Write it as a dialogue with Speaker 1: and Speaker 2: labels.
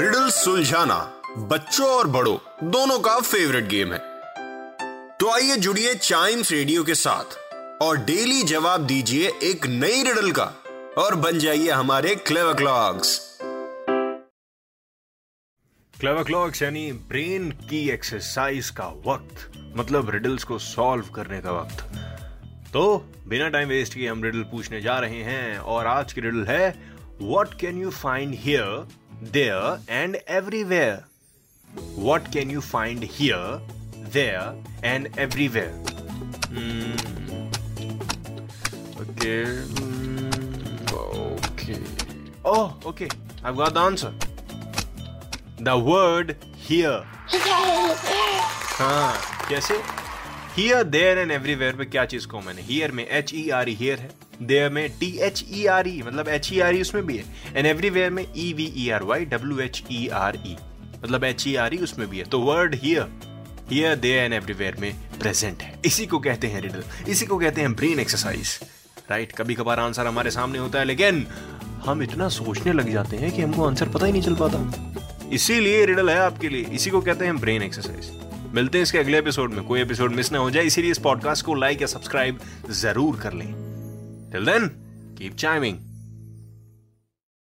Speaker 1: Riddle सुलझाना बच्चों और बड़ों, दोनों का फेवरेट गेम है। तो आइए जुड़िए चाइम्स रेडियो के साथ और डेली जवाब दीजिए एक नई रिडल का और बन जाइए हमारे क्लेव क्लॉक्स
Speaker 2: क्लेवर क्लॉक्स यानी ब्रेन की एक्सरसाइज का वक्त मतलब रिडल्स को सॉल्व करने का वक्त। तो बिना टाइम वेस्ट किए हम रिडल पूछने जा रहे हैं और आज की रिडल है what can you find here there and everywhere what can you find here there and everywhere okay okay oh okay I got the answer the word here हाँ कैसे हियर देयर एंड एवरीवेयर में क्या चीज common है here में H E R E here है there में T H E R E मतलब एच ई आर ई उसमें भी है। एंड एवरीवेयर में E V E R Y W H E R E मतलब एच ई आर ई उसमें भी है। तो word here here there and everywhere में प्रेजेंट है। इसी को कहते हैं रिडल इसी को कहते हैं ब्रेन एक्सरसाइज राइट कभी कभार आंसर हमारे सामने होता है, लेकिन हम इतना सोचने लग जाते हैं कि हमको आंसर पता ही नहीं चल पाता। इसीलिए रिडल है आपके लिए। इसी को कहते हैं ब्रेन एक्सरसाइज मिलते हैं इसके अगले एपिसोड में। कोई एपिसोड मिस ना हो जाए, इसीलिए इस पॉडकास्ट को लाइक या सब्सक्राइब ज़रूर कर लें। Till then, keep chiming.